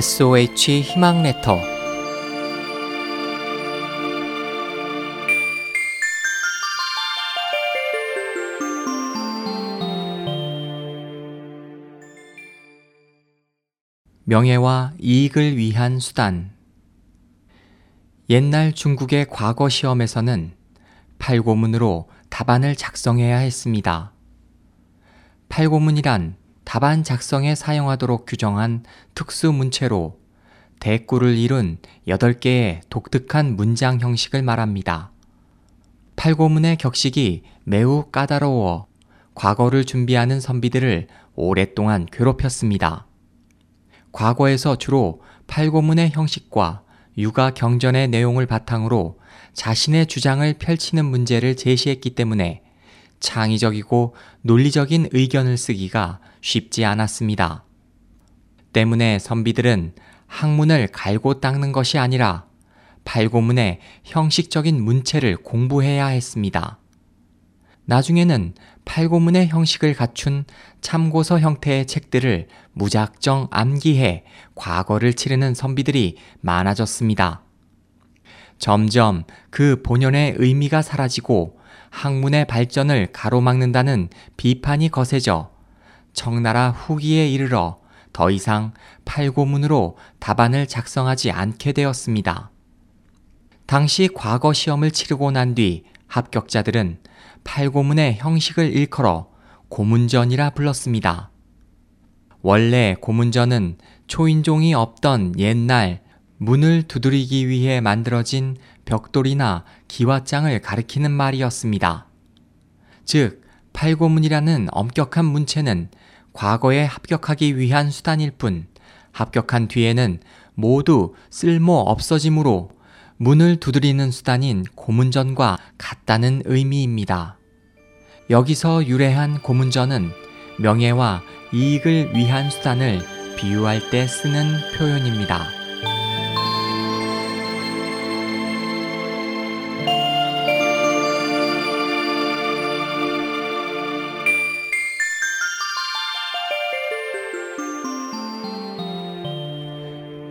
SOH 희망 레터 명예와 이익을 위한 수단 옛날 중국의 과거 시험에서는 팔고문으로 답안을 작성해야 했습니다. 팔고문이란 답안 작성에 사용하도록 규정한 특수 문체로 대꾸를 이룬 8개의 독특한 문장 형식을 말합니다. 팔고문의 격식이 매우 까다로워 과거를 준비하는 선비들을 오랫동안 괴롭혔습니다. 과거에서 주로 팔고문의 형식과 육아 경전의 내용을 바탕으로 자신의 주장을 펼치는 문제를 제시했기 때문에 창의적이고 논리적인 의견을 쓰기가 쉽지 않았습니다. 때문에 선비들은 학문을 갈고 닦는 것이 아니라 팔고문의 형식적인 문체를 공부해야 했습니다. 나중에는 팔고문의 형식을 갖춘 참고서 형태의 책들을 무작정 암기해 과거를 치르는 선비들이 많아졌습니다. 점점 그 본연의 의미가 사라지고 학문의 발전을 가로막는다는 비판이 거세져 청나라 후기에 이르러 더 이상 팔고문으로 답안을 작성하지 않게 되었습니다. 당시 과거 시험을 치르고 난 뒤 합격자들은 팔고문의 형식을 일컬어 고문전이라 불렀습니다. 원래 고문전은 초인종이 없던 옛날 문을 두드리기 위해 만들어진 벽돌이나 기와장을 가리키는 말이었습니다. 즉, 팔고문이라는 엄격한 문체는 과거에 합격하기 위한 수단일 뿐 합격한 뒤에는 모두 쓸모 없어지므로 문을 두드리는 수단인 고문전과 같다는 의미입니다. 여기서 유래한 고문전은 명예와 이익을 위한 수단을 비유할 때 쓰는 표현입니다.